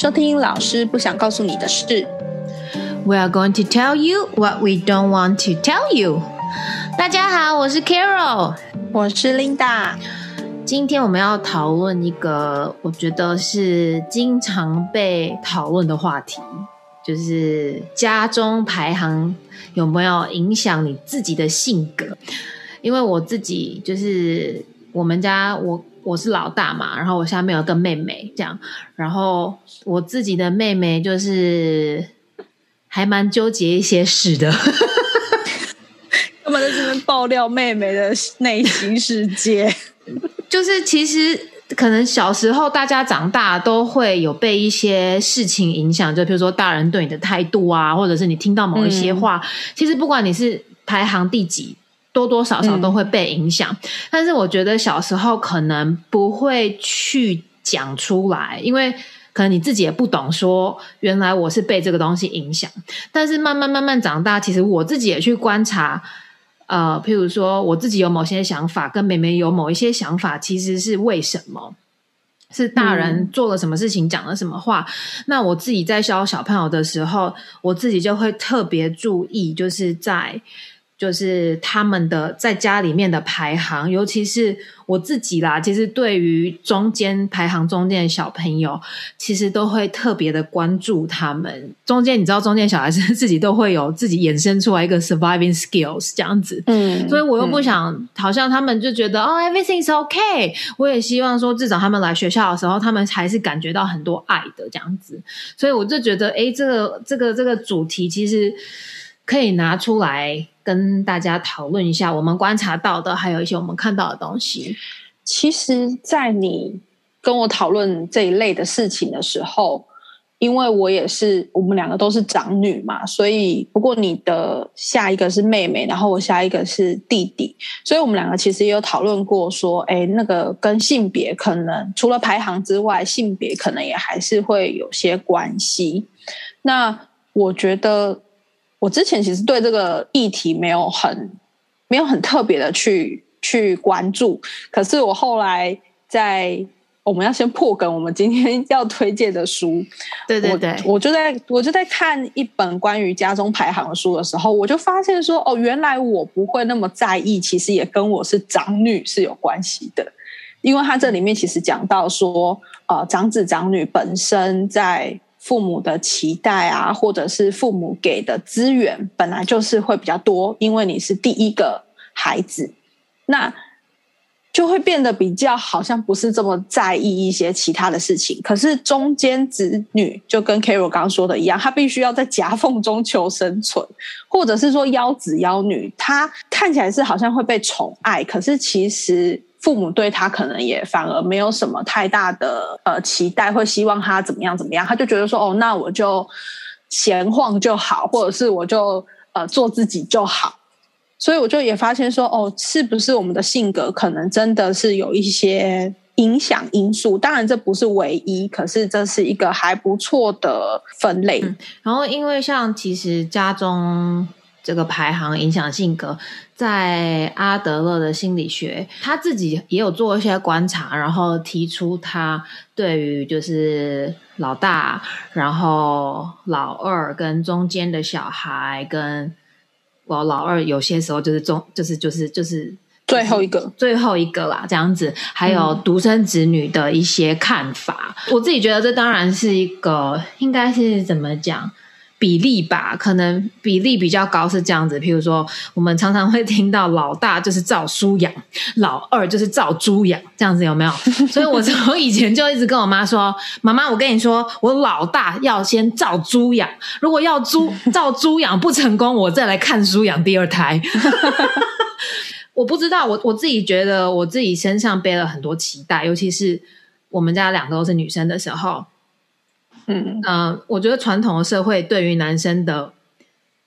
收听老师不想告诉你的事。We are going to tell you what we don't want to tell you。大家好，我是 Carol。我是 Linda。今天我们要讨论一个我觉得是经常被讨论的话题，就是家中排行有没有影响你自己的性格？因为我自己就是我们家我我是老大嘛，然后我下面有个妹妹，这样，然后我自己的妹妹就是还蛮纠结一些事的。干嘛在这边爆料妹妹的内心世界？就是其实可能小时候大家长大都会有被一些事情影响，就比如说大人对你的态度啊，或者是你听到某一些话，其实不管你是排行第几，多多少少都会被影响。但是我觉得小时候可能不会去讲出来，因为。可能你自己也不懂，说原来我是被这个东西影响。但是慢慢慢慢长大，其实我自己也去观察，呃，譬如说我自己有某些想法，跟妹妹有某一些想法，其实是为什么？是大人做了什么事情，讲了什么话？那我自己在教小朋友的时候，我自己就会特别注意，就是在。就是他们的在家里面的排行，尤其是我自己啦。其实对于中间排行中间的小朋友，其实都会特别的关注他们。中间你知道，中间小孩子 自己都会有自己衍生出来一个 surviving skills 这样子。嗯，所以我又不想，嗯、好像他们就觉得哦，everything is okay。我也希望说，至少他们来学校的时候，他们还是感觉到很多爱的这样子。所以我就觉得，哎，这个这个这个主题其实可以拿出来。跟大家讨论一下我们观察到的，还有一些我们看到的东西。其实，在你跟我讨论这一类的事情的时候，因为我也是我们两个都是长女嘛，所以不过你的下一个是妹妹，然后我下一个是弟弟，所以我们两个其实也有讨论过，说，哎，那个跟性别可能除了排行之外，性别可能也还是会有些关系。那我觉得。我之前其实对这个议题没有很没有很特别的去去关注，可是我后来在我们要先破梗，我们今天要推荐的书，对对对，我就在我就在看一本关于家中排行的书的时候，我就发现说，哦，原来我不会那么在意，其实也跟我是长女是有关系的，因为它这里面其实讲到说，呃，长子长女本身在。父母的期待啊，或者是父母给的资源，本来就是会比较多，因为你是第一个孩子，那就会变得比较好像不是这么在意一些其他的事情。可是中间子女就跟 Carol 刚刚说的一样，他必须要在夹缝中求生存，或者是说妖子妖女，他看起来是好像会被宠爱，可是其实。父母对他可能也反而没有什么太大的呃期待，会希望他怎么样怎么样，他就觉得说哦，那我就闲晃就好，或者是我就呃做自己就好。所以我就也发现说哦，是不是我们的性格可能真的是有一些影响因素？当然这不是唯一，可是这是一个还不错的分类。然后因为像其实家中。这个排行影响性格，在阿德勒的心理学，他自己也有做一些观察，然后提出他对于就是老大，然后老二跟中间的小孩，跟我老二有些时候就是中，就是就是就是最后一个，最后一个啦，这样子，还有独生子女的一些看法。嗯、我自己觉得这当然是一个，应该是怎么讲？比例吧，可能比例比较高是这样子。譬如说，我们常常会听到老大就是照书养，老二就是照猪养，这样子有没有？所以我从以前就一直跟我妈说：“妈妈，我跟你说，我老大要先照猪养，如果要猪照猪养不成功，我再来看书养第二胎。”我不知道，我我自己觉得我自己身上背了很多期待，尤其是我们家两个都是女生的时候。嗯呃，我觉得传统的社会对于男生的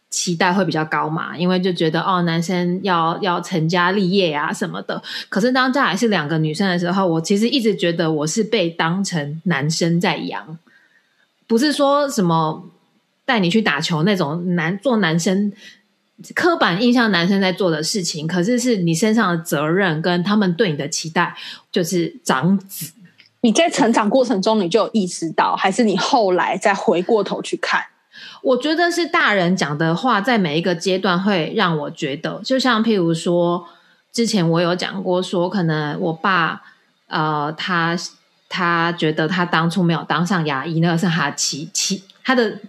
期待会比较高嘛，因为就觉得哦，男生要要成家立业啊什么的。可是当家还是两个女生的时候，我其实一直觉得我是被当成男生在养，不是说什么带你去打球那种男做男生刻板印象男生在做的事情，可是是你身上的责任跟他们对你的期待，就是长子。你在成长过程中你就有意识到，还是你后来再回过头去看？我觉得是大人讲的话，在每一个阶段会让我觉得，就像譬如说，之前我有讲过，说可能我爸呃，他他觉得他当初没有当上牙医，那个是他期期他的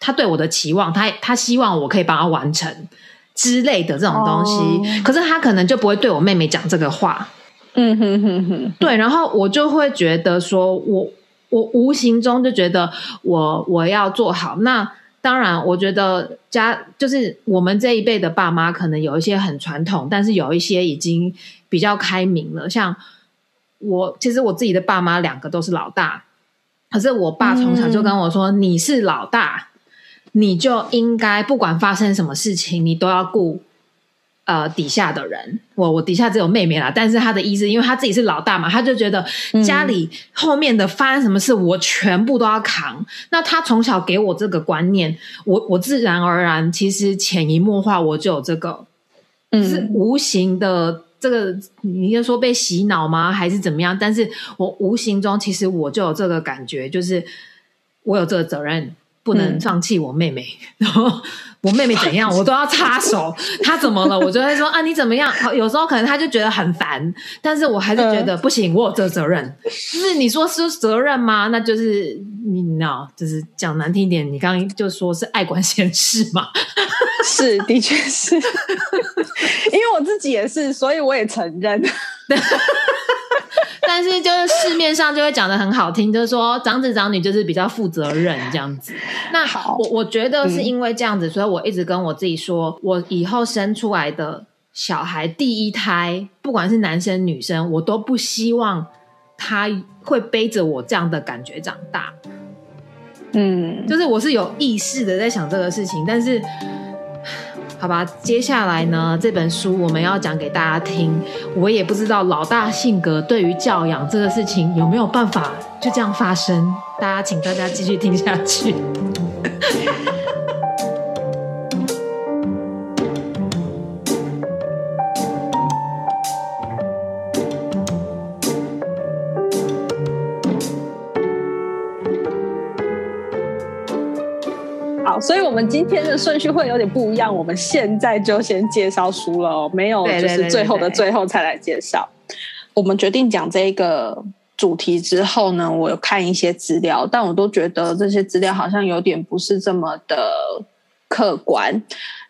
他对我的期望，他他希望我可以帮他完成之类的这种东西，可是他可能就不会对我妹妹讲这个话。嗯哼哼哼，对，然后我就会觉得说，我我无形中就觉得我我要做好。那当然，我觉得家就是我们这一辈的爸妈，可能有一些很传统，但是有一些已经比较开明了。像我，其实我自己的爸妈两个都是老大，可是我爸从小就跟我说：“你是老大，你就应该不管发生什么事情，你都要顾。”呃，底下的人，我我底下只有妹妹啦，但是她的意思，因为她自己是老大嘛，她就觉得家里后面的发生什么事，我全部都要扛。那她从小给我这个观念，我我自然而然，其实潜移默化，我就有这个，是无形的这个，你要说被洗脑吗，还是怎么样？但是我无形中，其实我就有这个感觉，就是我有这个责任。不能放弃我妹妹，然后我妹妹怎样，我都要插手。她怎么了，我就会说啊，你怎么样？有时候可能她就觉得很烦，但是我还是觉得不行，我有这责任。就是你说是责任吗？那就是你知道，就是讲难听一点，你刚刚就说是爱管闲事嘛。是，的确是，因为我自己也是，所以我也承认。但是就是市面上就会讲的很好听，就是说长子长女就是比较负责任这样子。那好，我我觉得是因为这样子，所以我一直跟我自己说，我以后生出来的小孩第一胎，不管是男生女生，我都不希望他会背着我这样的感觉长大。嗯，就是我是有意识的在想这个事情，但是。好吧，接下来呢，这本书我们要讲给大家听。我也不知道老大性格对于教养这个事情有没有办法就这样发生。大家，请大家继续听下去。所以，我们今天的顺序会有点不一样。我们现在就先介绍书了哦，没有就是最后的最后才来介绍。我们决定讲这个主题之后呢，我有看一些资料，但我都觉得这些资料好像有点不是这么的客观。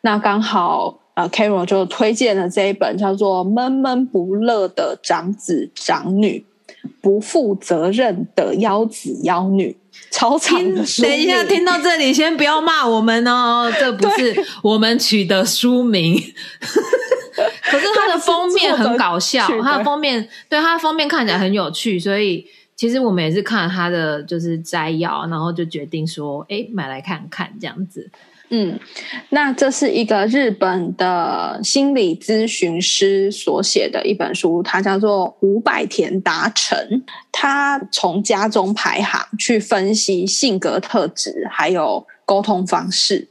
那刚好呃，Carol 就推荐了这一本叫做《闷闷不乐的长子长女》。不负责任的妖子妖女，超长的书。等一下，听到这里先不要骂我们哦，这不是我们取的书名。可是它的封面很搞笑，它的封面对它的封面看起来很有趣，所以其实我们也是看它的就是摘要，然后就决定说，哎，买来看看这样子。嗯，那这是一个日本的心理咨询师所写的一本书，它叫做《五百田达成》。他从家中排行去分析性格特质，还有沟通方式。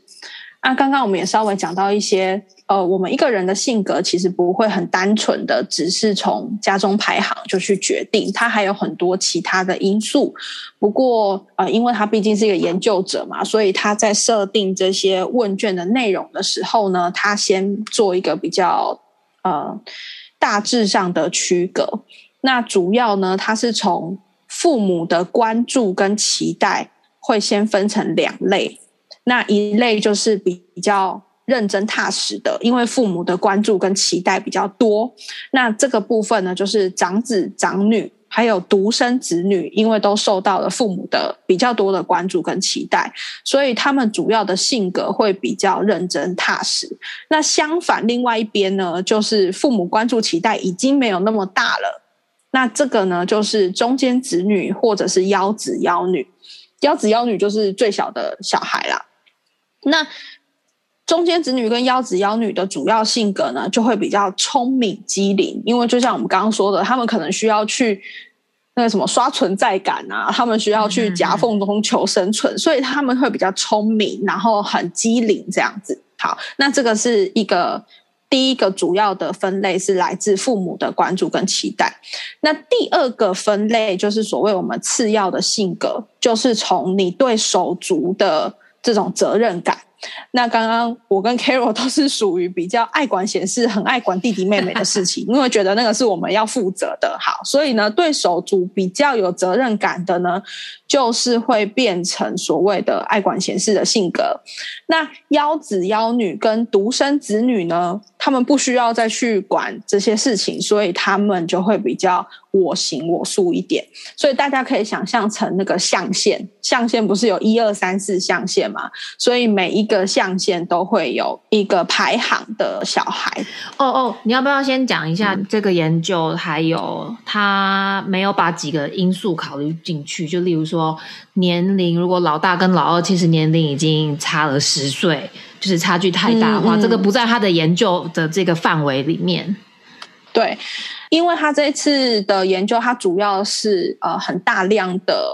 那刚刚我们也稍微讲到一些。呃，我们一个人的性格其实不会很单纯的，只是从家中排行就去决定，他还有很多其他的因素。不过，呃，因为他毕竟是一个研究者嘛，所以他在设定这些问卷的内容的时候呢，他先做一个比较呃大致上的区隔。那主要呢，他是从父母的关注跟期待会先分成两类，那一类就是比较。认真踏实的，因为父母的关注跟期待比较多。那这个部分呢，就是长子长女还有独生子女，因为都受到了父母的比较多的关注跟期待，所以他们主要的性格会比较认真踏实。那相反，另外一边呢，就是父母关注期待已经没有那么大了。那这个呢，就是中间子女或者是幺子幺女，幺子幺女就是最小的小孩啦。那中间子女跟幺子幺女的主要性格呢，就会比较聪明机灵，因为就像我们刚刚说的，他们可能需要去那个什么刷存在感啊，他们需要去夹缝中求生存，所以他们会比较聪明，然后很机灵这样子。好，那这个是一个第一个主要的分类是来自父母的关注跟期待。那第二个分类就是所谓我们次要的性格，就是从你对手足的这种责任感。那刚刚我跟 Carol 都是属于比较爱管闲事、很爱管弟弟妹妹的事情，因为觉得那个是我们要负责的。好，所以呢，对手足比较有责任感的呢，就是会变成所谓的爱管闲事的性格。那幺子幺女跟独生子女呢，他们不需要再去管这些事情，所以他们就会比较。我行我素一点，所以大家可以想象成那个象限，象限不是有一二三四象限嘛？所以每一个象限都会有一个排行的小孩。哦哦，你要不要先讲一下这个研究？还有他没有把几个因素考虑进去，就例如说年龄，如果老大跟老二其实年龄已经差了十岁，就是差距太大的话，这个不在他的研究的这个范围里面。对。因为他这次的研究，它主要是呃很大量的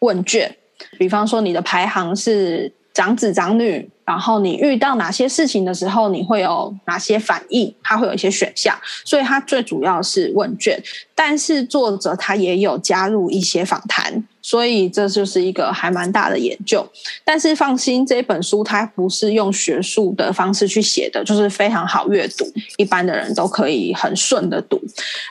问卷，比方说你的排行是长子长女，然后你遇到哪些事情的时候，你会有哪些反应，它会有一些选项，所以它最主要是问卷，但是作者他也有加入一些访谈。所以这就是一个还蛮大的研究，但是放心，这本书它不是用学术的方式去写的，就是非常好阅读，一般的人都可以很顺的读。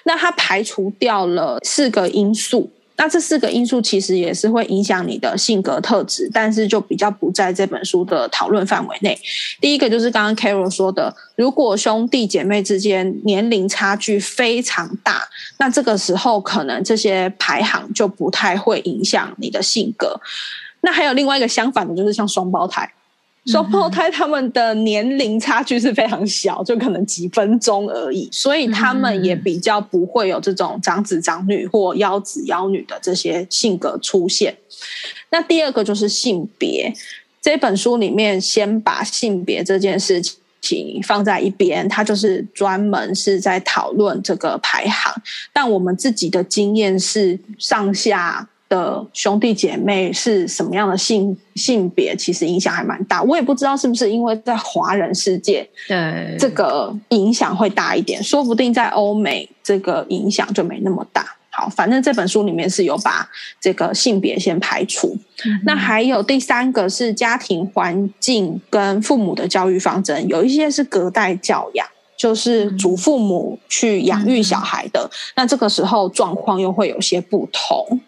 那它排除掉了四个因素。那这四个因素其实也是会影响你的性格特质，但是就比较不在这本书的讨论范围内。第一个就是刚刚 Carol 说的，如果兄弟姐妹之间年龄差距非常大，那这个时候可能这些排行就不太会影响你的性格。那还有另外一个相反的，就是像双胞胎。双胞胎他们的年龄差距是非常小，就可能几分钟而已，所以他们也比较不会有这种长子长女或幺子幺女的这些性格出现。那第二个就是性别，这本书里面先把性别这件事情放在一边，它就是专门是在讨论这个排行。但我们自己的经验是上下。的兄弟姐妹是什么样的性性别，其实影响还蛮大。我也不知道是不是因为在华人世界，对这个影响会大一点，说不定在欧美这个影响就没那么大。好，反正这本书里面是有把这个性别先排除。那还有第三个是家庭环境跟父母的教育方针，有一些是隔代教养，就是祖父母去养育小孩的，那这个时候状况又会有些不同。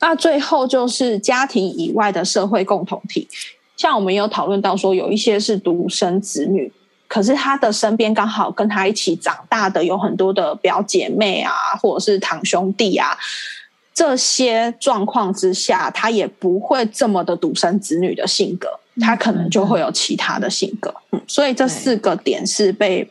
那最后就是家庭以外的社会共同体，像我们有讨论到说，有一些是独生子女，可是他的身边刚好跟他一起长大的有很多的表姐妹啊，或者是堂兄弟啊，这些状况之下，他也不会这么的独生子女的性格，他可能就会有其他的性格。嗯，所以这四个点是被。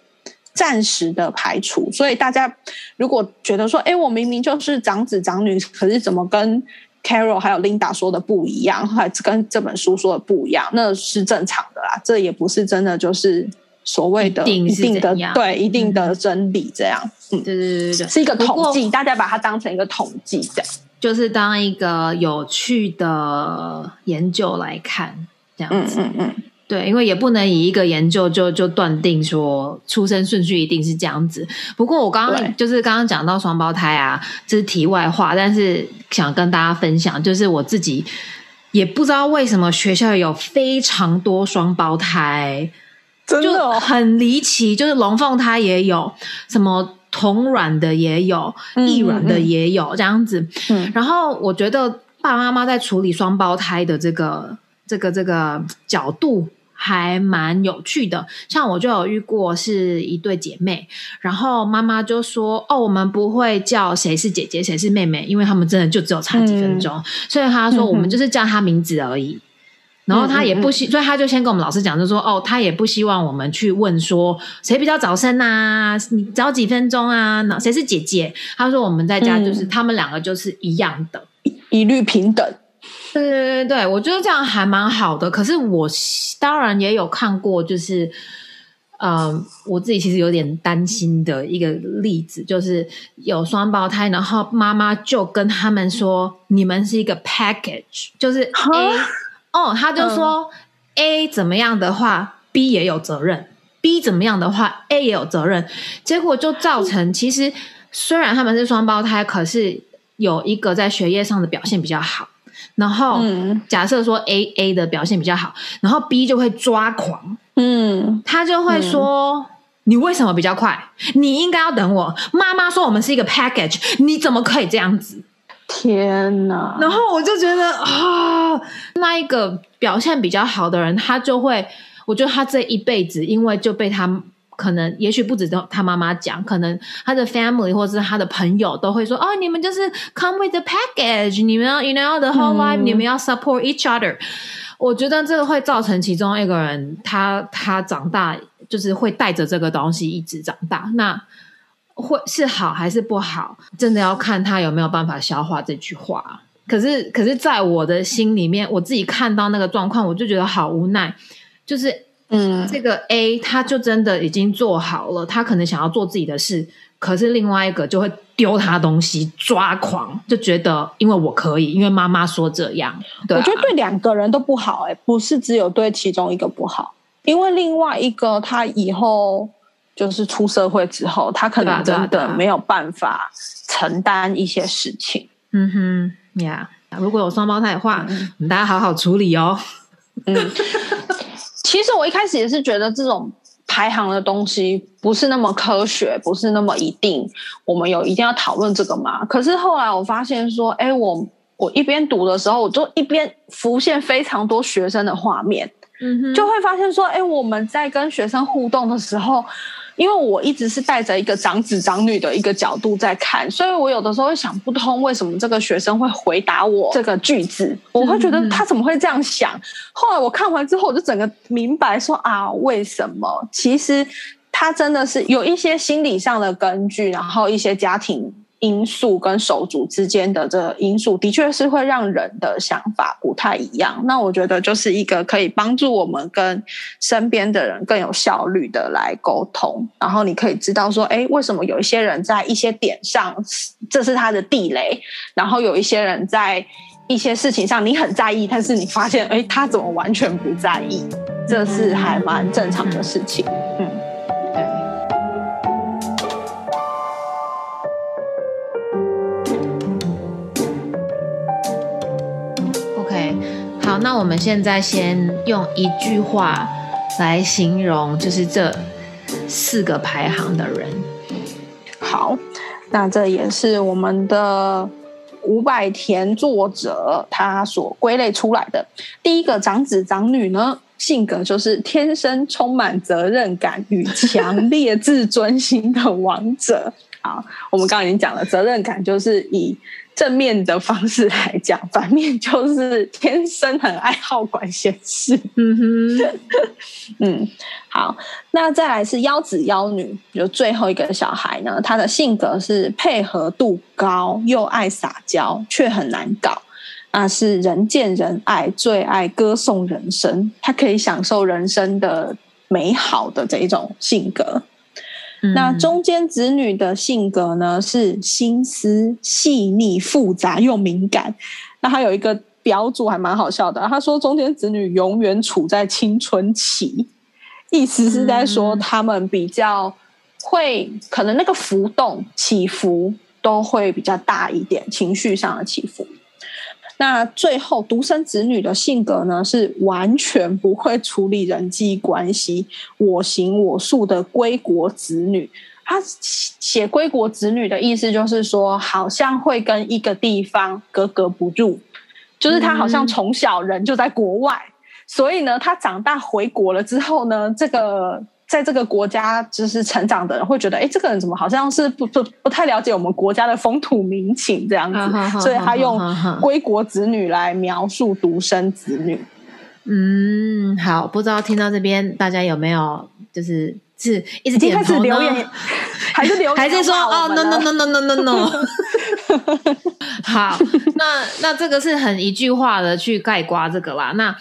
暂时的排除，所以大家如果觉得说，哎，我明明就是长子长女，可是怎么跟 Carol 还有 Linda 说的不一样，还跟这本书说的不一样，那是正常的啦。这也不是真的就是所谓的一定的对一定的真理这样。嗯，对对对对，是一个统计，大家把它当成一个统计这样，就是当一个有趣的研究来看这样子。嗯嗯嗯。对，因为也不能以一个研究就就断定说出生顺序一定是这样子。不过我刚刚就是刚刚讲到双胞胎啊，这是题外话，但是想跟大家分享，就是我自己也不知道为什么学校有非常多双胞胎，真的很离奇，就是龙凤胎也有，什么同卵的也有，异卵的也有这样子。嗯，然后我觉得爸爸妈妈在处理双胞胎的这个这个这个角度。还蛮有趣的，像我就有遇过是一对姐妹，然后妈妈就说：“哦，我们不会叫谁是姐姐，谁是妹妹，因为他们真的就只有差几分钟，所以她说我们就是叫她名字而已。然后他也不希，所以他就先跟我们老师讲，就说：哦，他也不希望我们去问说谁比较早生啊，你早几分钟啊，谁是姐姐？他说我们在家就是他们两个就是一样的，一律平等。”对对对对，我觉得这样还蛮好的。可是我当然也有看过，就是，嗯，我自己其实有点担心的一个例子，就是有双胞胎，然后妈妈就跟他们说：“你们是一个 package，就是 A 哦，他就说 A 怎么样的话，B 也有责任。” B 怎么样的话，A 也有责任。结果就造成，其实虽然他们是双胞胎，可是有一个在学业上的表现比较好。然后假设说 A A 的表现比较好，然后 B 就会抓狂，嗯，他就会说：“你为什么比较快？你应该要等我。妈妈说我们是一个 package，你怎么可以这样子？”天哪！然后我就觉得啊，那一个表现比较好的人，他就会，我觉得他这一辈子，因为就被他。可能也许不止他妈妈讲，可能他的 family 或者是他的朋友都会说：“哦，你们就是 come with the package，你们要 you know the whole life，你们要 support each other。”我觉得这个会造成其中一个人他他长大就是会带着这个东西一直长大，那会是好还是不好？真的要看他有没有办法消化这句话。可是，可是在我的心里面，我自己看到那个状况，我就觉得好无奈，就是。嗯，这个 A 他就真的已经做好了，他可能想要做自己的事，可是另外一个就会丢他东西，抓狂，就觉得因为我可以，因为妈妈说这样。我觉得对两个人都不好，哎，不是只有对其中一个不好，因为另外一个他以后就是出社会之后，他可能真的没有办法承担一些事情。嗯哼，呀，如果有双胞胎的话，我们大家好好处理哦。嗯。其实我一开始也是觉得这种排行的东西不是那么科学，不是那么一定。我们有一定要讨论这个吗？可是后来我发现说，哎，我我一边读的时候，我就一边浮现非常多学生的画面，嗯哼，就会发现说，哎，我们在跟学生互动的时候。因为我一直是带着一个长子长女的一个角度在看，所以我有的时候会想不通，为什么这个学生会回答我这个句子？我会觉得他怎么会这样想？后来我看完之后，我就整个明白说啊，为什么？其实他真的是有一些心理上的根据，然后一些家庭。因素跟手足之间的这个因素，的确是会让人的想法不太一样。那我觉得就是一个可以帮助我们跟身边的人更有效率的来沟通。然后你可以知道说，哎，为什么有一些人在一些点上这是他的地雷，然后有一些人在一些事情上你很在意，但是你发现，哎，他怎么完全不在意？这是还蛮正常的事情。嗯。那我们现在先用一句话来形容，就是这四个排行的人。好，那这也是我们的五百田作者他所归类出来的。第一个长子长女呢，性格就是天生充满责任感与强烈自尊心的王者。好，我们刚刚已经讲了，责任感就是以。正面的方式来讲，反面就是天生很爱好管闲事。嗯哼，嗯，好，那再来是妖子妖女，就最后一个小孩呢，他的性格是配合度高，又爱撒娇，却很难搞。那是人见人爱，最爱歌颂人生，他可以享受人生的美好的这一种性格。那中间子女的性格呢，是心思细腻、复杂又敏感。那他有一个表主还蛮好笑的，他说中间子女永远处在青春期，意思是在说他们比较会，可能那个浮动起伏都会比较大一点，情绪上的起伏。那最后独生子女的性格呢，是完全不会处理人际关系，我行我素的归国子女。他写归国子女的意思就是说，好像会跟一个地方格格不入，就是他好像从小人就在国外，所以呢，他长大回国了之后呢，这个。在这个国家就是成长的人会觉得，哎，这个人怎么好像是不不不太了解我们国家的风土民情这样子，所以他用归国子女来描述独生子女。嗯，好，不知道听到这边大家有没有就是是一直开始留言，还是留言还是说哦，no no no no no no no。好，那那这个是很一句话的去盖刮这个啦。那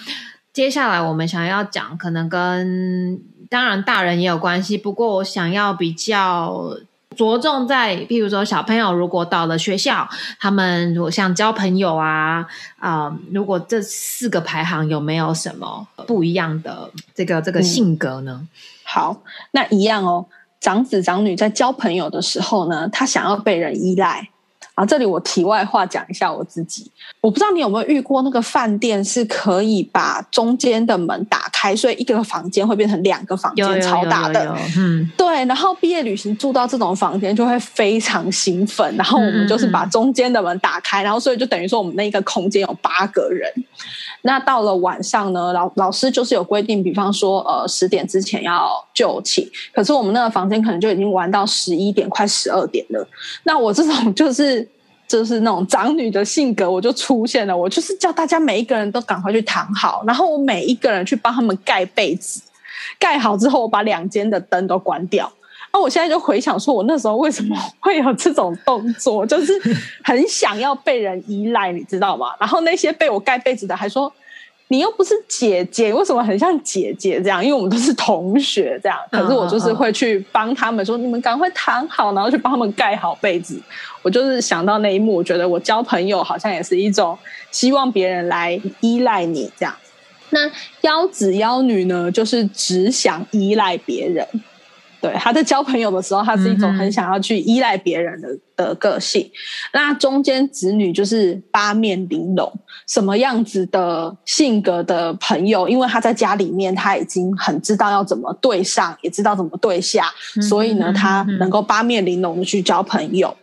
接下来我们想要讲，可能跟当然，大人也有关系。不过，我想要比较着重在，譬如说小朋友如果到了学校，他们如果像交朋友啊啊、如果这四个排行有没有什么不一样的这个这个性格呢？好，那一样哦。长子长女在交朋友的时候呢，他想要被人依赖。啊，这里我题外话讲一下我自己，我不知道你有没有遇过那个饭店是可以把中间的门打开，所以一个房间会变成两个房间，超大的。嗯，对，然后毕业旅行住到这种房间就会非常兴奋，然后我们就是把中间的门打开，然后所以就等于说我们那个空间有八个人。那到了晚上呢，老老师就是有规定，比方说呃十点之前要就寝，可是我们那个房间可能就已经玩到十一点快十二点了。那我这种就是。就是那种长女的性格，我就出现了。我就是叫大家每一个人都赶快去躺好，然后我每一个人去帮他们盖被子，盖好之后，我把两间的灯都关掉。那我现在就回想说，我那时候为什么会有这种动作，就是很想要被人依赖，你知道吗？然后那些被我盖被子的还说。你又不是姐姐，为什么很像姐姐这样？因为我们都是同学这样，可是我就是会去帮他们说：“你们赶快躺好，然后去帮他们盖好被子。”我就是想到那一幕，我觉得我交朋友好像也是一种希望别人来依赖你这样。那妖子妖女呢，就是只想依赖别人。对，他在交朋友的时候，他是一种很想要去依赖别人的的个性。那中间子女就是八面玲珑，什么样子的性格的朋友，因为他在家里面他已经很知道要怎么对上，也知道怎么对下，所以呢，他能够八面玲珑的去交朋友。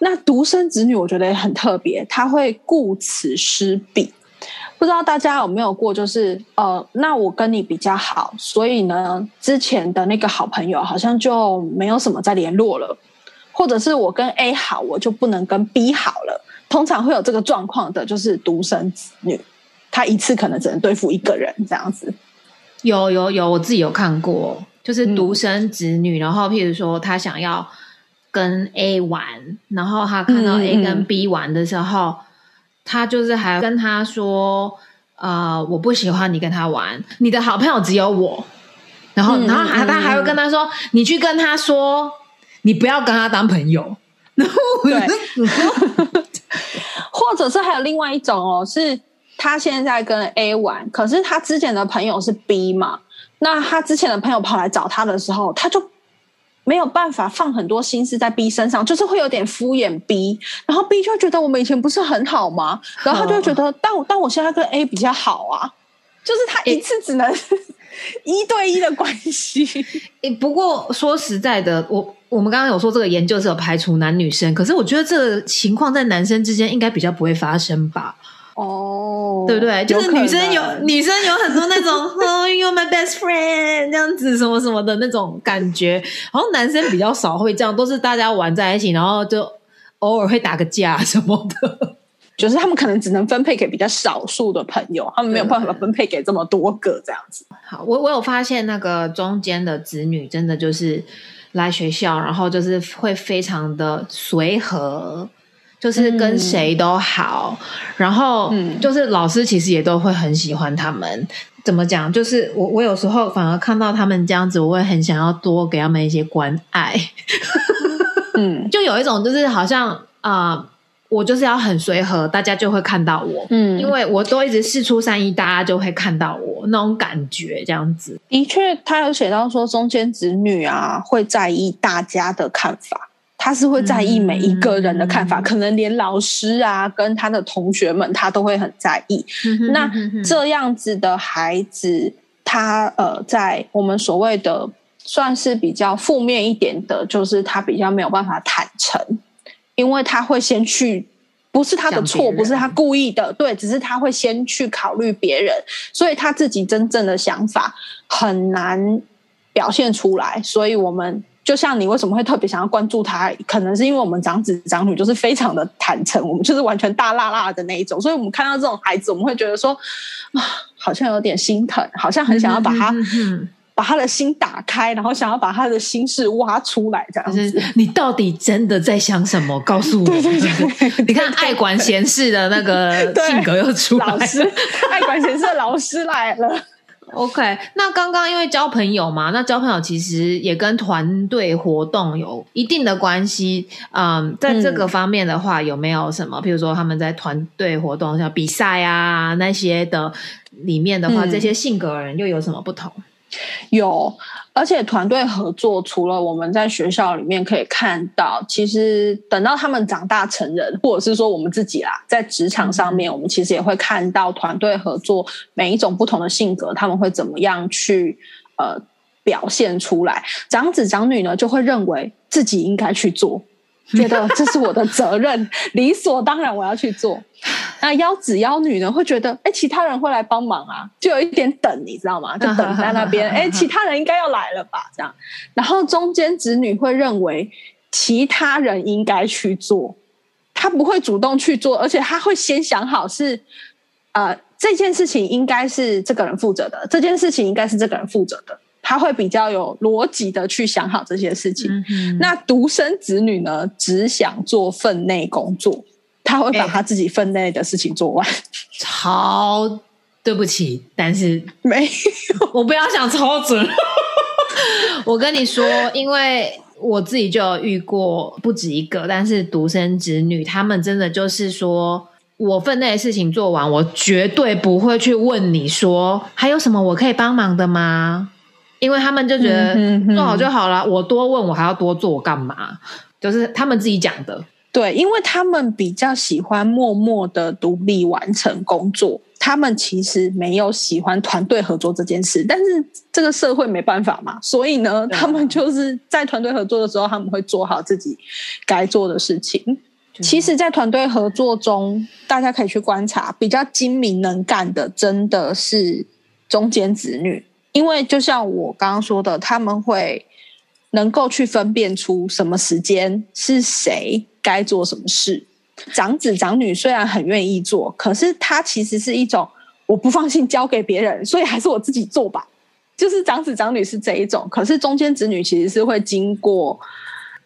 那独生子女，我觉得也很特别，他会顾此失彼。不知道大家有没有过，就是呃，那我跟你比较好，所以呢，之前的那个好朋友好像就没有什么再联络了，或者是我跟 A 好，我就不能跟 B 好了。通常会有这个状况的，就是独生子女，他一次可能只能对付一个人这样子。有有有，我自己有看过，就是独生子女，然后譬如说他想要跟 A 玩，然后他看到嗯 A 嗯跟 B 玩的时候，他就是还跟他说：“呃，我不喜欢你跟他玩，你的好朋友只有我。”然后，嗯然后还嗯他还会跟他说：“你去跟他说，你不要跟他当朋友。”对 或者是还有另外一种哦，是他现在跟 A 玩，可是他之前的朋友是 B 嘛，那他之前的朋友跑来找他的时候，他就没有办法放很多心思在 B 身上，就是会有点敷衍 B，然后 B 就会觉得我们以前不是很好吗？然后他就会觉得，但我但我现在跟 A 比较好啊，就是他一次只能 一对一的关系。诶，不过说实在的，我我们刚刚有说这个研究是有排除男女生，可是我觉得这个情况在男生之间应该比较不会发生吧，哦，对不对？就是女生有女生有很多那种 哦，you're my best friend 这样子什么什么的那种感觉，然后男生比较少会这样，都是大家玩在一起，然后就偶尔会打个架什么的。就是他们可能只能分配给比较少数的朋友，他们没有办法分配给这么多个这样子。好，我我有发现那个中间的子女真的就是来学校，然后就是会非常的随和，就是跟谁都好，然后嗯就是老师其实也都会很喜欢他们。怎么讲？就是我我有时候反而看到他们这样子，我会很想要多给他们一些关爱，嗯 就有一种就是好像啊、呃我就是要很随和，大家就会看到我。嗯因为我都一直事出善意，大家就会看到我那种感觉，这样子。的确，他有写到说，中间子女啊会在意大家的看法，他是会在意每一个人的看法，嗯可能连老师啊跟他的同学们，他都会很在意。那这样子的孩子，他呃，在我们所谓的算是比较负面一点的，就是他比较没有办法坦诚，因为他会先去。不是他的错，不是他故意的，对，只是他会先去考虑别人，所以他自己真正的想法很难表现出来。所以我们就像你为什么会特别想要关注他，可能是因为我们长子长女就是非常的坦诚，我们就是完全大辣辣的那一种，所以我们看到这种孩子，我们会觉得说啊，好像有点心疼，好像很想要把他、把他的心打开，然后想要把他的心事挖出来，这样子。就 是你到底真的在想什么？告诉我。对对对你看爱管闲事的那个 性格又出来老师了。，爱管闲事的老师来了。OK，那刚刚因为交朋友嘛，那交朋友其实也跟团队活动有一定的关系。嗯，在这个方面的话，有没有什么，譬如说他们在团队活动像比赛啊那些的里面的话，这些性格人又有什么不同？有。而且团队合作，除了我们在学校里面可以看到，其实等到他们长大成人，或者是说我们自己啦，在职场上面，我们其实也会看到团队合作每一种不同的性格，他们会怎么样去呃表现出来。长子长女呢，就会认为自己应该去做。觉得这是我的责任，理所当然我要去做。那幺子幺女呢，会觉得哎，其他人会来帮忙啊，就有一点等，你知道吗？就等在那边，哎，其他人应该要来了吧？这样。然后中间子女会认为其他人应该去做，他不会主动去做，而且他会先想好是呃这件事情应该是这个人负责的，这件事情应该是这个人负责的。他会比较有逻辑的去想好这些事情。那独生子女呢，只想做分内工作，他会把他自己分内的事情做完。超对不起，但是没有，我不要想超准。我跟你说，因为我自己就有遇过不止一个，但是独生子女他们真的就是说，我分内的事情做完，我绝对不会去问你说还有什么我可以帮忙的吗？因为他们就觉得做好就好了，我多问我还要多做干嘛？就是他们自己讲的。对，因为他们比较喜欢默默的独立完成工作，他们其实没有喜欢团队合作这件事。但是这个社会没办法嘛，所以呢，他们就是在团队合作的时候，他们会做好自己该做的事情。其实，在团队合作中，大家可以去观察，比较精明能干的，真的是中间子女。因为就像我刚刚说的，他们会能够去分辨出什么时间是谁该做什么事。长子长女虽然很愿意做，可是他其实是一种我不放心交给别人，所以还是我自己做吧。就是长子长女是这一种，可是中间子女其实是会经过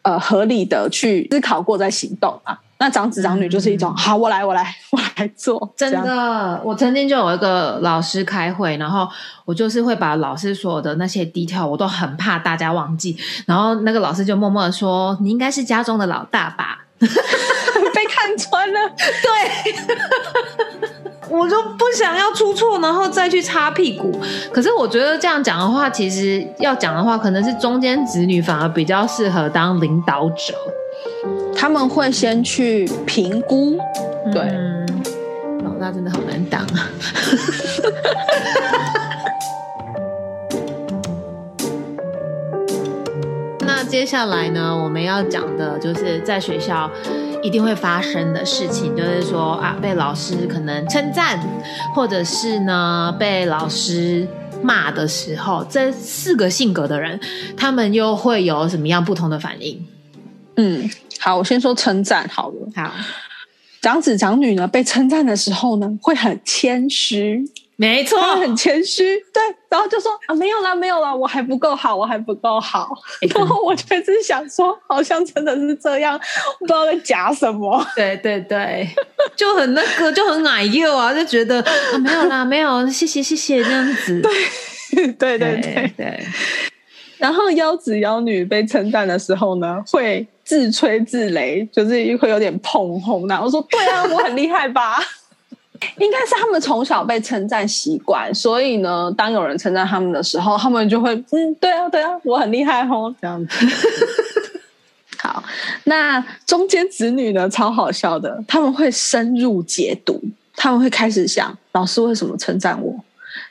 呃合理的去思考过再行动啊。那长子长女就是一种好，我来，我来，我来做。真的，我曾经就有一个老师开会，然后我就是会把老师所有的那些 detail，我都很怕大家忘记。然后那个老师就默默的说：“你应该是家中的老大吧？” 被看穿了，对，我就不想要出错，然后再去擦屁股。可是我觉得这样讲的话，其实要讲的话，可能是中间子女反而比较适合当领导者。他们会先去评估，对，老大真的好难当啊。那接下来呢，我们要讲的就是在学校一定会发生的事情，就是说啊，被老师可能称赞，或者是呢被老师骂的时候，这四个性格的人，他们又会有什么样不同的反应？嗯。好，我先说称赞好了。好，长子长女呢被称赞的时候呢，会很谦虚，没错，很谦虚。对，然后就说啊，没有啦，没有啦，我还不够好，我还不够好。然后我就是想说，好像真的是这样，不知道在假什么。对对对，就很那个，就很矮幼啊，就觉得啊，没有啦，没有，谢谢谢谢这样子。对对对对对。然后幺子幺女被称赞的时候呢，会。自吹自擂，就是会有点碰红然后说：“对啊，我很厉害吧？应该是他们从小被称赞习惯，所以呢，当有人称赞他们的时候，他们就会嗯，对啊，对啊，我很厉害哦，这样子。好，那中间子女呢，超好笑的，他们会深入解读，他们会开始想：老师为什么称赞我？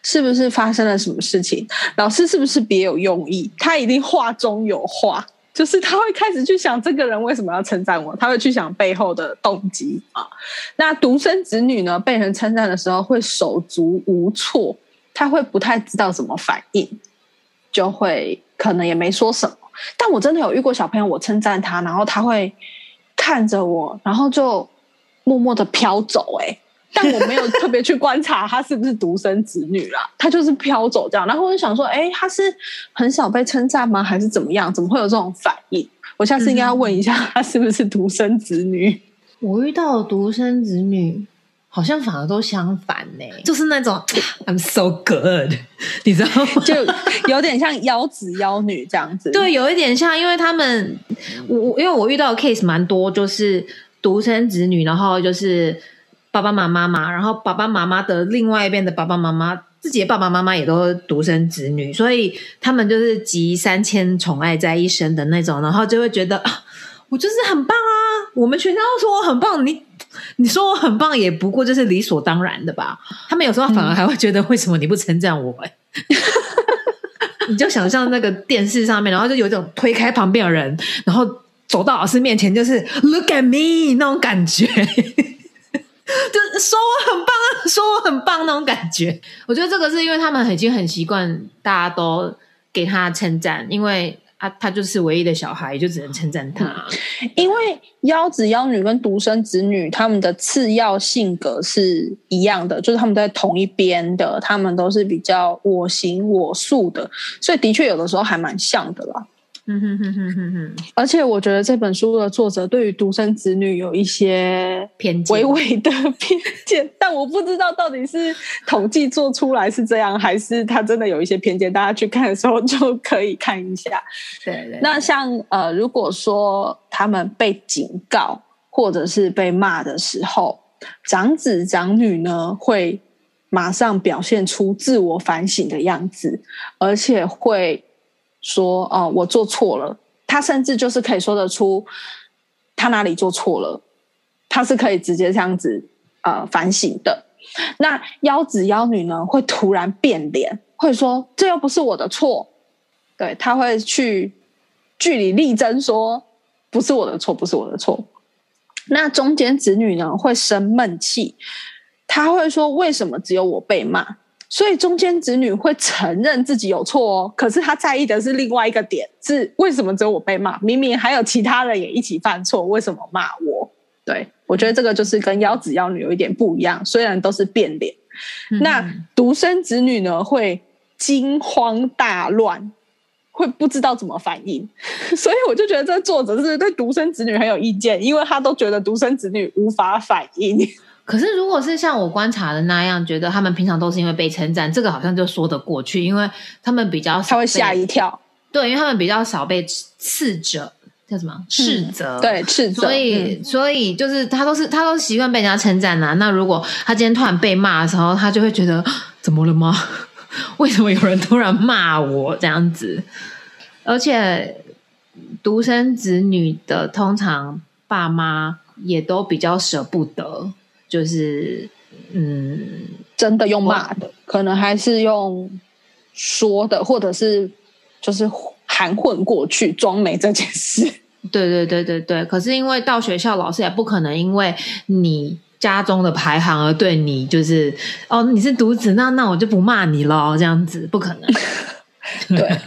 是不是发生了什么事情？老师是不是别有用意？他一定话中有话。”就是他会开始去想这个人为什么要称赞我，他会去想背后的动机啊。那独生子女呢，被人称赞的时候会手足无措，他会不太知道怎么反应，就会可能也没说什么。但我真的有遇过小朋友，我称赞他，然后他会看着我，然后就默默的飘走，哎。但我没有特别去观察他是不是独生子女啦，他就是飘走这样。然后我就想说，哎，他是很少被称赞吗？还是怎么样？怎么会有这种反应？我下次应该要问一下他是不是独生子女。我遇到独生子女好像反而都相反呢，就是那种 I'm so good，你知道吗？就有点像妖子妖女这样子。对，有一点像，因为他们我我因为我遇到的 case 蛮多，就是独生子女，然后就是爸爸妈妈嘛，然后爸爸妈妈的另外一边的爸爸妈妈，自己的爸爸妈妈也都独生子女，所以他们就是集三千宠爱在一身的那种，然后就会觉得啊，我就是很棒啊，我们全家都说我很棒，你。你说我很棒，也不过就是理所当然的吧。他们有时候反而还会觉得，为什么你不称赞我？你就想象那个电视上面，然后就有一种推开旁边的人，然后走到老师面前，就是 Look at me 那种感觉，就说我很棒啊，说我很棒那种感觉。我觉得这个是因为他们已经很习惯大家都给他称赞，因为。啊他就是唯一的小孩，就只能称赞他。因为妖子妖女跟独生子女，他们的次要性格是一样的，就是他们在同一边的，他们都是比较我行我素的，所以的确有的时候还蛮像的啦。嗯哼哼哼哼哼，而且我觉得这本书的作者对于独生子女有一些偏见，微微的偏见，但我不知道到底是统计做出来是这样，还是他真的有一些偏见。大家去看的时候就可以看一下。对对。那像呃，如果说他们被警告或者是被骂的时候，长子长女呢会马上表现出自我反省的样子，而且会。说哦，我做错了。他甚至就是可以说得出他哪里做错了，他是可以直接这样子呃反省的。那妖子妖女呢，会突然变脸，会说这又不是我的错。对他会去据理力争，说不是我的错，不是我的错。那中间子女呢，会生闷气，他会说为什么只有我被骂？所以中间子女会承认自己有错哦，可是他在意的是另外一个点，是为什么只有我被骂？明明还有其他人也一起犯错，为什么骂我？对我觉得这个就是跟妖子妖女有一点不一样，虽然都是变脸。那独生子女呢，会惊慌大乱，会不知道怎么反应。所以我就觉得这作者是对独生子女很有意见，因为他都觉得独生子女无法反应。可是，如果是像我观察的那样，觉得他们平常都是因为被称赞，这个好像就说得过去，因为他们比较他会吓一跳，对，因为他们比较少被斥责，叫什么斥责？对，斥责。所以，所以就是他都是他都习惯被人家称赞呐。那如果他今天突然被骂的时候，他就会觉得 怎么了吗？为什么有人突然骂我这样子？而且，独生子女的通常爸妈也都比较舍不得。就是，嗯，真的用骂的，可能还是用说的，或者是就是含混过去装没这件事。对对对对对。可是因为到学校，老师也不可能因为你家中的排行而对你就是哦，你是独子，那那我就不骂你了，这样子不可能。对。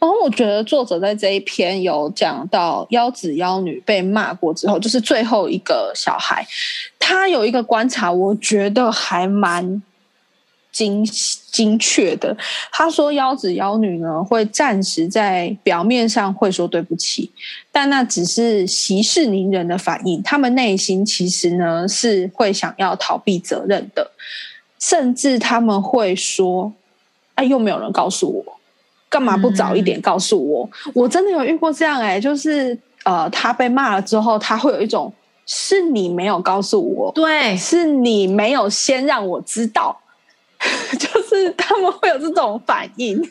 然后我觉得作者在这一篇有讲到妖子妖女被骂过之后，就是最后一个小孩，他有一个观察，我觉得还蛮精精确的。他说妖子妖女呢会暂时在表面上会说对不起，但那只是息事宁人的反应，他们内心其实呢是会想要逃避责任的，甚至他们会说：“哎，又没有人告诉我。”干嘛不早一点告诉我？我真的有遇过这样哎，就是呃，他被骂了之后，他会有一种是你没有告诉我，对，是你没有先让我知道，就是他们会有这种反应，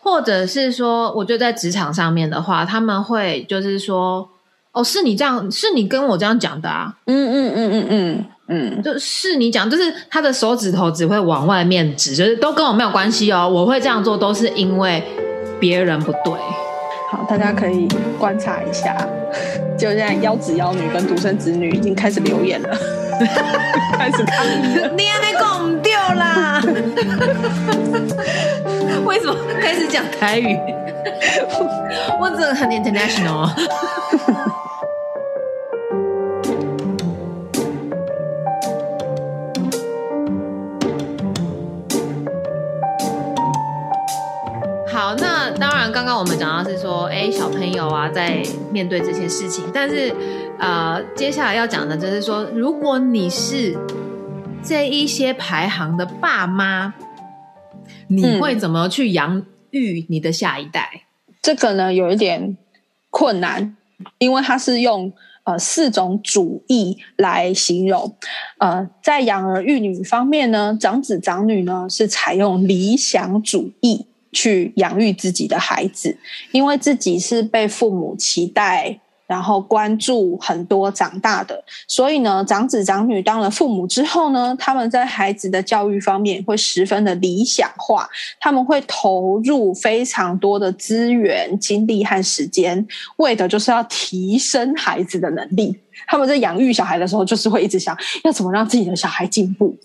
或者是说，我觉得在职场上面的话，他们会就是说，哦，是你这样，是你跟我这样讲的啊，嗯嗯嗯嗯嗯。嗯，就是你讲，就是他的手指头只会往外面指，就是都跟我没有关系哦。我会这样做，都是因为别人不对。好，大家可以观察一下。就现在，妖子妖女跟独生子女已经开始留言了，开始抗议了。你还没拱掉啦？为什么开始讲台语？我这很 international。刚刚我们讲到是说，哎，小朋友啊，在面对这些事情，但是，呃，接下来要讲的就是说，如果你是这一些排行的爸妈，你会怎么去养育你的下一代？这个呢，有一点困难，因为它是用呃四种主义来形容。呃，在养儿育女方面呢，长子长女呢是采用理想主义去养育自己的孩子，因为自己是被父母期待。然后关注很多长大的，所以呢，长子长女当了父母之后呢，他们在孩子的教育方面会十分的理想化，他们会投入非常多的资源、精力和时间，为的就是要提升孩子的能力。他们在养育小孩的时候，就是会一直想要怎么让自己的小孩进步。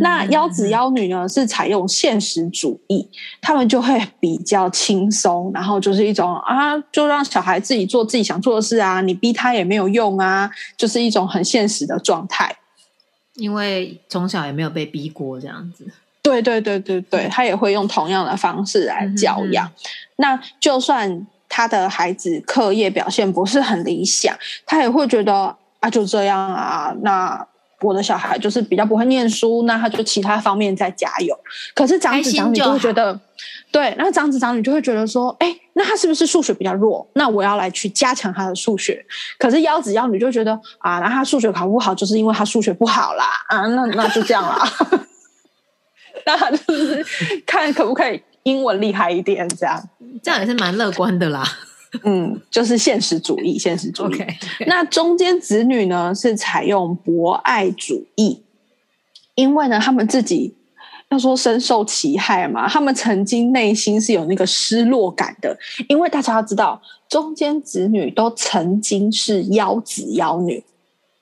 那妖子妖女呢？是采用现实主义，他们就会比较轻松，然后就是一种啊，就让小孩自己做自己想做的事啊，你逼他也没有用啊，就是一种很现实的状态。因为从小也没有被逼过这样子。对对对对对，他也会用同样的方式来教养。那就算他的孩子课业表现不是很理想，他也会觉得啊，就这样啊，那。我的小孩就是比较不会念书，那他就其他方面再加油。可是长子长女就会觉得，对，那长子长女就会觉得说，哎，那他是不是数学比较弱？那我要来去加强他的数学。可是幺子幺女就觉得，啊，那他数学考不好，就是因为他数学不好啦，啊，那那就这样啦。那就是看可不可以英文厉害一点，这样，这样也是蛮乐观的啦。嗯，就是现实主义，现实主义。那中间子女呢，是采用博爱主义，因为呢，他们自己要说深受其害嘛，他们曾经内心是有那个失落感的，因为大家要知道，中间子女都曾经是妖子妖女。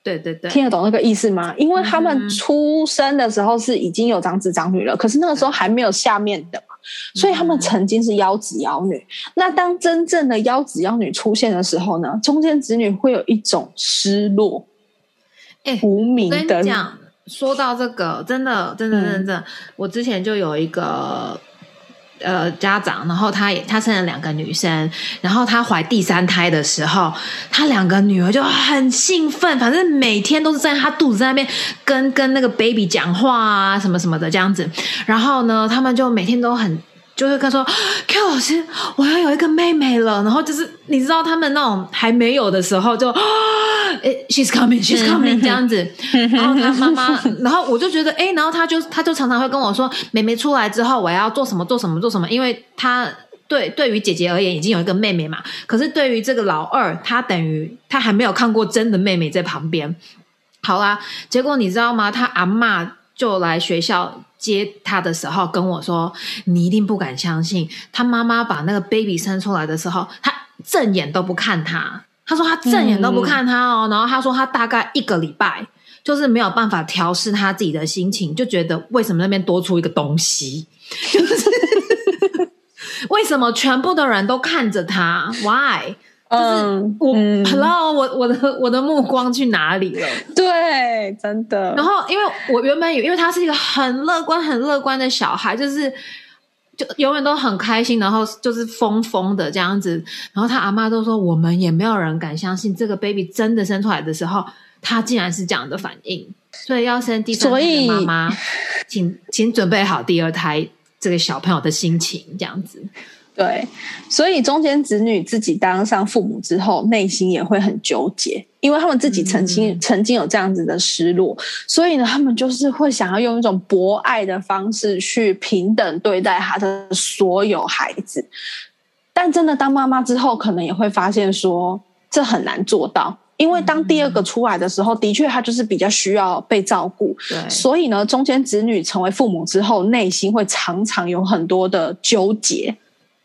对对对，听得懂那个意思吗？因为他们出生的时候是已经有长子长女了，可是那个时候还没有下面的嘛，所以他们曾经是妖子妖女。那当真正的妖子妖女出现的时候呢，中间子女会有一种失落，哎，无名的。讲说到这个，真的，真的，真的，我之前就有一个。呃，家长，然后她也他生了两个女生，然后她怀第三胎的时候，她两个女儿就很兴奋，反正每天都是在她肚子那边跟跟那个 baby 讲话啊，什么什么的这样子，然后呢，他们就每天都很。就会跟说，Q 老师，我要有一个妹妹了。然后就是你知道他们那种还没有的时候，就，诶，she's coming，she's coming 这样子。然后他妈妈，然后我就觉得，哎，然后他就他就常常会跟我说，妹妹出来之后，我要做什么做什么做什么，因为他对对于姐姐而言已经有一个妹妹嘛。可是对于这个老二，他等于他还没有看过真的妹妹在旁边。好啦，结果你知道吗？他阿妈就来学校。接他的时候跟我说：“你一定不敢相信，他妈妈把那个 baby 生出来的时候，他正眼都不看他。他说他正眼都不看他哦。然后他说他大概一个礼拜就是没有办法调试他自己的心情，就觉得为什么那边多出一个东西，就是 为什么全部的人都看着他？Why？” 就是我，Hello，我我的我的目光去哪里了？对，真的。然后，因为我原本以为，因为他是一个很乐观、很乐观的小孩，就是就永远都很开心，然后就是疯疯的这样子。然后他阿妈都说，我们也没有人敢相信这个 baby 真的生出来的时候，他竟然是这样的反应。所以要生第三胎的妈妈，请请准备好第二胎这个小朋友的心情，这样子。对，所以中间子女自己当上父母之后，内心也会很纠结，因为他们自己曾经曾经有这样子的失落，所以呢，他们就是会想要用一种博爱的方式去平等对待他的所有孩子。但真的当妈妈之后，可能也会发现说这很难做到，因为当第二个出来的时候，的确他就是比较需要被照顾。所以呢，中间子女成为父母之后，内心会常常有很多的纠结。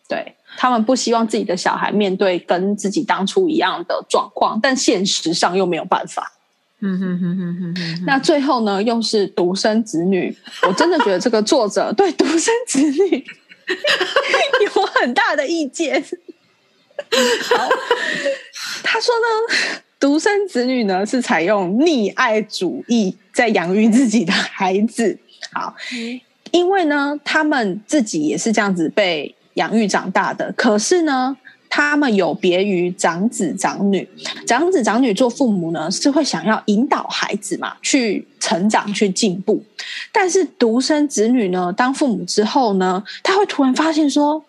对他们不希望自己的小孩面对跟自己当初一样的状况，但现实上又没有办法。嗯哼哼哼哼哼。那最后呢，又是独生子女，我真的觉得这个作者 对独生子女 有很大的意见。好，他说呢，独生子女呢是采用溺爱主义在养育自己的孩子。好，因为呢，他们自己也是这样子被。养育长大的，可是呢，他们有别于长子长女，长子长女做父母呢是会想要引导孩子嘛去成长去进步，但是独生子女呢当父母之后呢，他会突然发现说，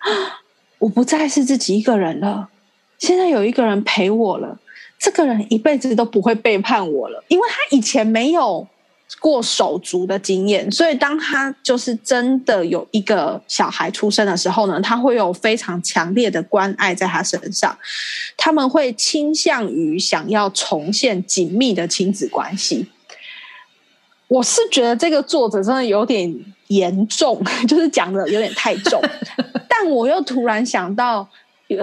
我不再是自己一个人了，现在有一个人陪我了，这个人一辈子都不会背叛我了，因为他以前没有。过手足的经验，所以当他就是真的有一个小孩出生的时候呢，他会有非常强烈的关爱在他身上，他们会倾向于想要重现紧密的亲子关系。我是觉得这个作者真的有点严重，就是讲的有点太重，但我又突然想到。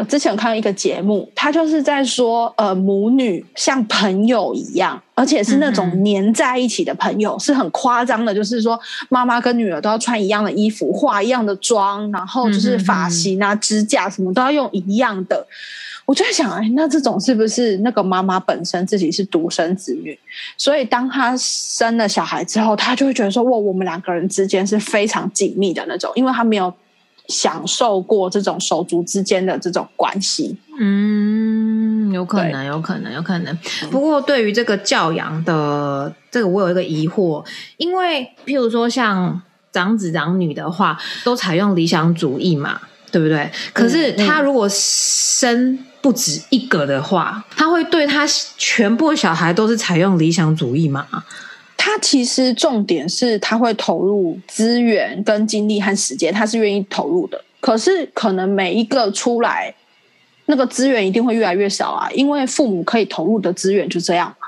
之前有看到一个节目，他就是在说，呃，母女像朋友一样，而且是那种黏在一起的朋友，是很夸张的。就是说，妈妈跟女儿都要穿一样的衣服，化一样的妆，然后就是发型啊、指甲什么都要用一样的。我就在想，哎，那这种是不是那个妈妈本身自己是独生子女，所以当她生了小孩之后，她就会觉得说，哇，我们两个人之间是非常紧密的那种，因为她没有。享受过这种手足之间的这种关系，嗯，有可能，有可能，有可能。不过，对于这个教养的这个，我有一个疑惑，因为譬如说像长子长女的话，都采用理想主义嘛，对不对？可是他如果生不止一个的话，他会对他全部小孩都是采用理想主义吗？他其实重点是他会投入资源、跟精力和时间，他是愿意投入的。可是可能每一个出来，那个资源一定会越来越少啊，因为父母可以投入的资源就这样嘛。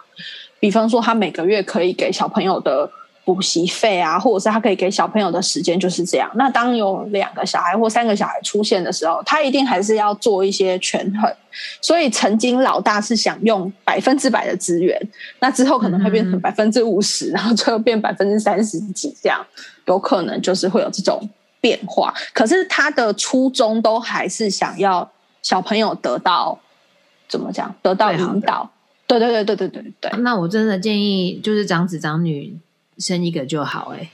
比方说，他每个月可以给小朋友的。补习费啊，或者是他可以给小朋友的时间就是这样。那当有两个小孩或三个小孩出现的时候，他一定还是要做一些权衡。所以曾经老大是想用百分之百的资源，那之后可能会变成百分之五十，然后最后变百分之三十几，这样有可能就是会有这种变化。可是他的初衷都还是想要小朋友得到怎么讲，得到引导。对对对对对对对。那我真的建议就是长子长女。生一个就好哎，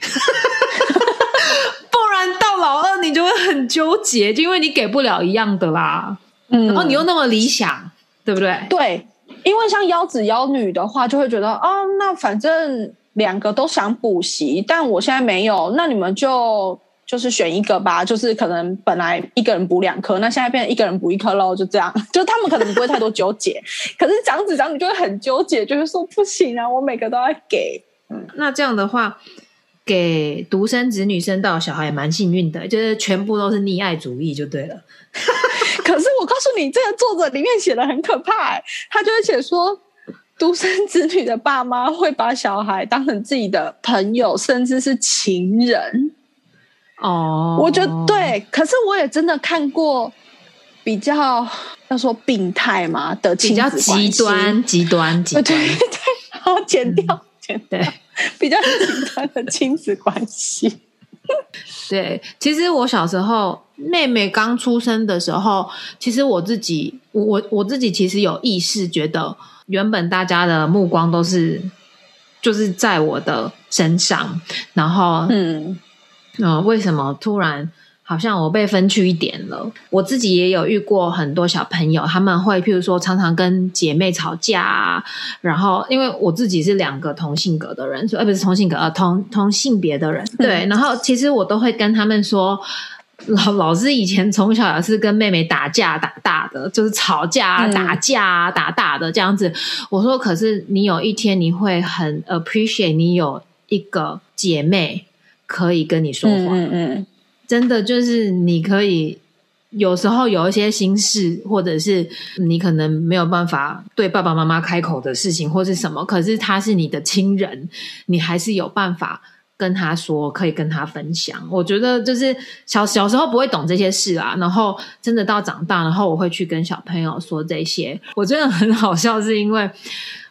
不然到老二你就会很纠结，就因为你给不了一样的啦。嗯，然后你又那么理想，对不对？对，因为像幺子幺女的话，就会觉得哦，那反正两个都想补习，但我现在没有，那你们就就是选一个吧。就是可能本来一个人补两科，那现在变成一个人补一科喽，就这样。就他们可能不会太多纠结，可是长子长女就会很纠结，就是说不行啊，我每个都要给。嗯，那这样的话，给独生子女生到小孩也蛮幸运的，就是全部都是溺爱主义就对了。可是我告诉你，这个作者里面写的很可怕，他就会写说，独生子女的爸妈会把小孩当成自己的朋友，甚至是情人。哦，我觉得对，可是我也真的看过比较要说病态嘛的，比较极端、极端、极端，对 对，好剪掉。对，比较简单的亲子关系。对，其实我小时候妹妹刚出生的时候，其实我自己，我我自己其实有意识觉得，原本大家的目光都是就是在我的身上，然后嗯，呃，为什么突然？好像我被分去一点了。我自己也有遇过很多小朋友，他们会譬如说常常跟姐妹吵架啊。然后因为我自己是两个同性格的人，说呃不是同性格呃同同性别的人，对。然后其实我都会跟他们说，老老师以前从小也是跟妹妹打架打大的，就是吵架啊打架啊打大的这样子。我说可是你有一天你会很 appreciate 你有一个姐妹可以跟你说话，嗯嗯。真的就是你可以有时候有一些心事，或者是你可能没有办法对爸爸妈妈开口的事情，或是什么，可是他是你的亲人，你还是有办法跟他说，可以跟他分享。我觉得就是小小时候不会懂这些事啊，然后真的到长大，然后我会去跟小朋友说这些。我真的很好笑，是因为。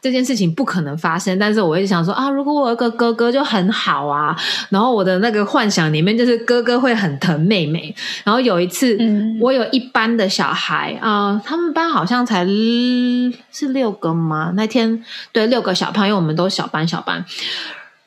这件事情不可能发生，但是我一直想说啊，如果我有个哥哥就很好啊。然后我的那个幻想里面就是哥哥会很疼妹妹。然后有一次，我有一班的小孩啊，他们班好像才是六个吗？那天对六个小朋友，我们都小班小班。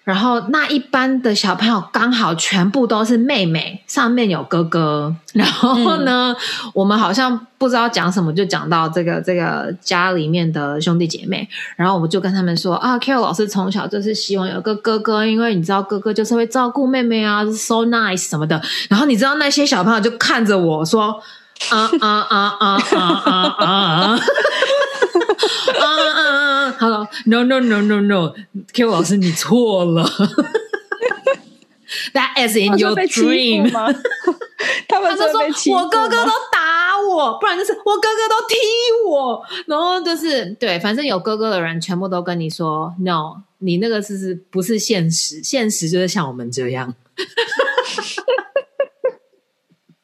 然后那一班的小朋友刚好全部都是妹妹，上面有哥哥。然后呢，我们好像不知道讲什么，就讲到这个这个家里面的兄弟姐妹。然后我们就跟他们说啊，Carol 老师从小就是希望有个哥哥，因为你知道哥哥就是会照顾妹妹啊，so nice 什么的。然后你知道那些小朋友就看着我说啊啊啊啊啊啊啊！啊啊啊！好了：“No no no no no，Q 老师你错了。That is in your dream 吗？他们说我哥哥都打我，不然就是我哥哥都踢我。然后就是对，反正有哥哥的人全部都跟你说：No，你那个是是不是现实？现实就是像我们这样。”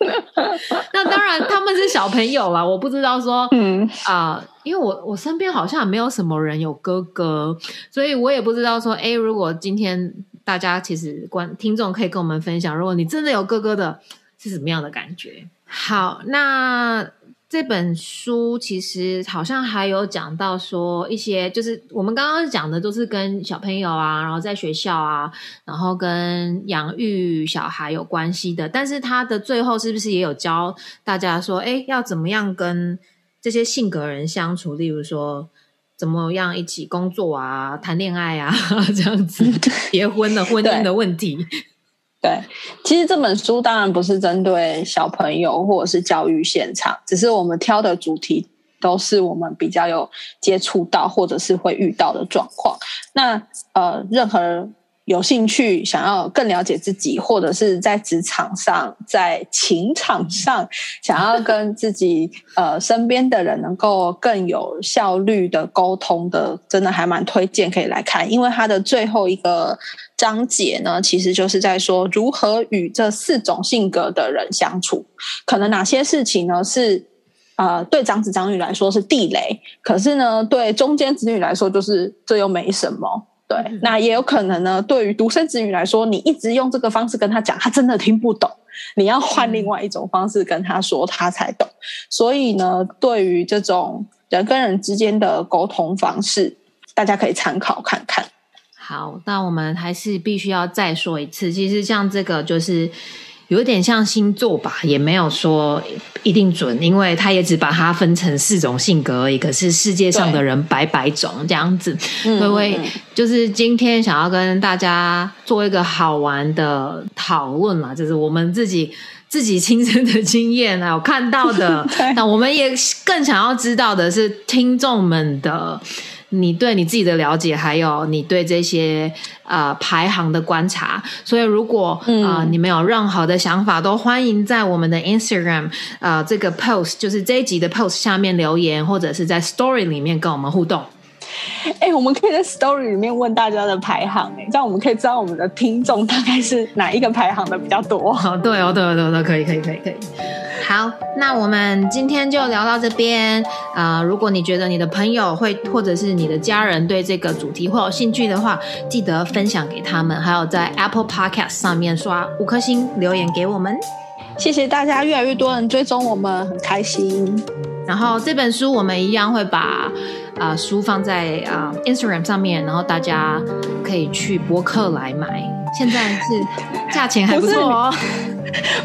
那当然，他们是小朋友啦，我不知道说，嗯啊，因为我我身边好像没有什么人有哥哥，所以我也不知道说，哎，如果今天大家其实观听众可以跟我们分享，如果你真的有哥哥的，是什么样的感觉？好，那。这本书其实好像还有讲到说一些，就是我们刚刚讲的都是跟小朋友啊，然后在学校啊，然后跟养育小孩有关系的。但是他的最后是不是也有教大家说，哎，要怎么样跟这些性格人相处？例如说，怎么样一起工作啊，谈恋爱啊，这样子，结婚的婚姻的问题。对，其实这本书当然不是针对小朋友或者是教育现场，只是我们挑的主题都是我们比较有接触到或者是会遇到的状况。那呃，任何。有兴趣想要更了解自己，或者是在职场上、在情场上，想要跟自己呃身边的人能够更有效率的沟通的，真的还蛮推荐可以来看。因为它的最后一个章节呢，其实就是在说如何与这四种性格的人相处。可能哪些事情呢是呃对长子长女来说是地雷，可是呢对中间子女来说就是这又没什么。对，那也有可能呢。对于独生子女来说，你一直用这个方式跟他讲，他真的听不懂。你要换另外一种方式跟他说，他才懂。所以呢，对于这种人跟人之间的沟通方式，大家可以参考看看。好，那我们还是必须要再说一次，其实像这个就是。有点像星座吧，也没有说一定准，因为他也只把它分成四种性格而已。可是世界上的人百百种这样子，微微就是今天想要跟大家做一个好玩的讨论嘛，就是我们自己自己亲身的经验还有看到的，那我们也更想要知道的是听众们的。你对你自己的了解，还有你对这些呃排行的观察，所以如果啊你们有任何的想法，都欢迎在我们的 Instagram 啊这个 post，就是这一集的 post 下面留言，或者是在 Story 里面跟我们互动。哎，我们可以在 story 里面问大家的排行，哎，这样我们可以知道我们的听众大概是哪一个排行的比较多。好，对哦，对哦，对哦，可以，可以，可以，可以。好，那我们今天就聊到这边。啊，如果你觉得你的朋友会，或者是你的家人对这个主题会有兴趣的话，记得分享给他们，还有在 Apple Podcast 上面刷五颗星留言给我们。谢谢大家，越来越多人追踪我们，很开心。然后这本书我们一样会把啊书放在啊 Instagram 上面，然后大家可以去博客来买。现在是 价钱还不错哦。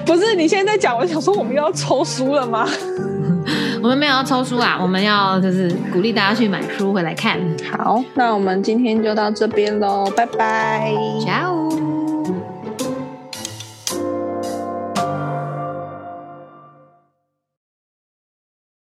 不是你现在讲，我想说我们又要抽书了吗？我们没有要抽书啊，我们要就是鼓励大家去买书回来看。好，那我们今天就到这边喽，拜拜，ciao。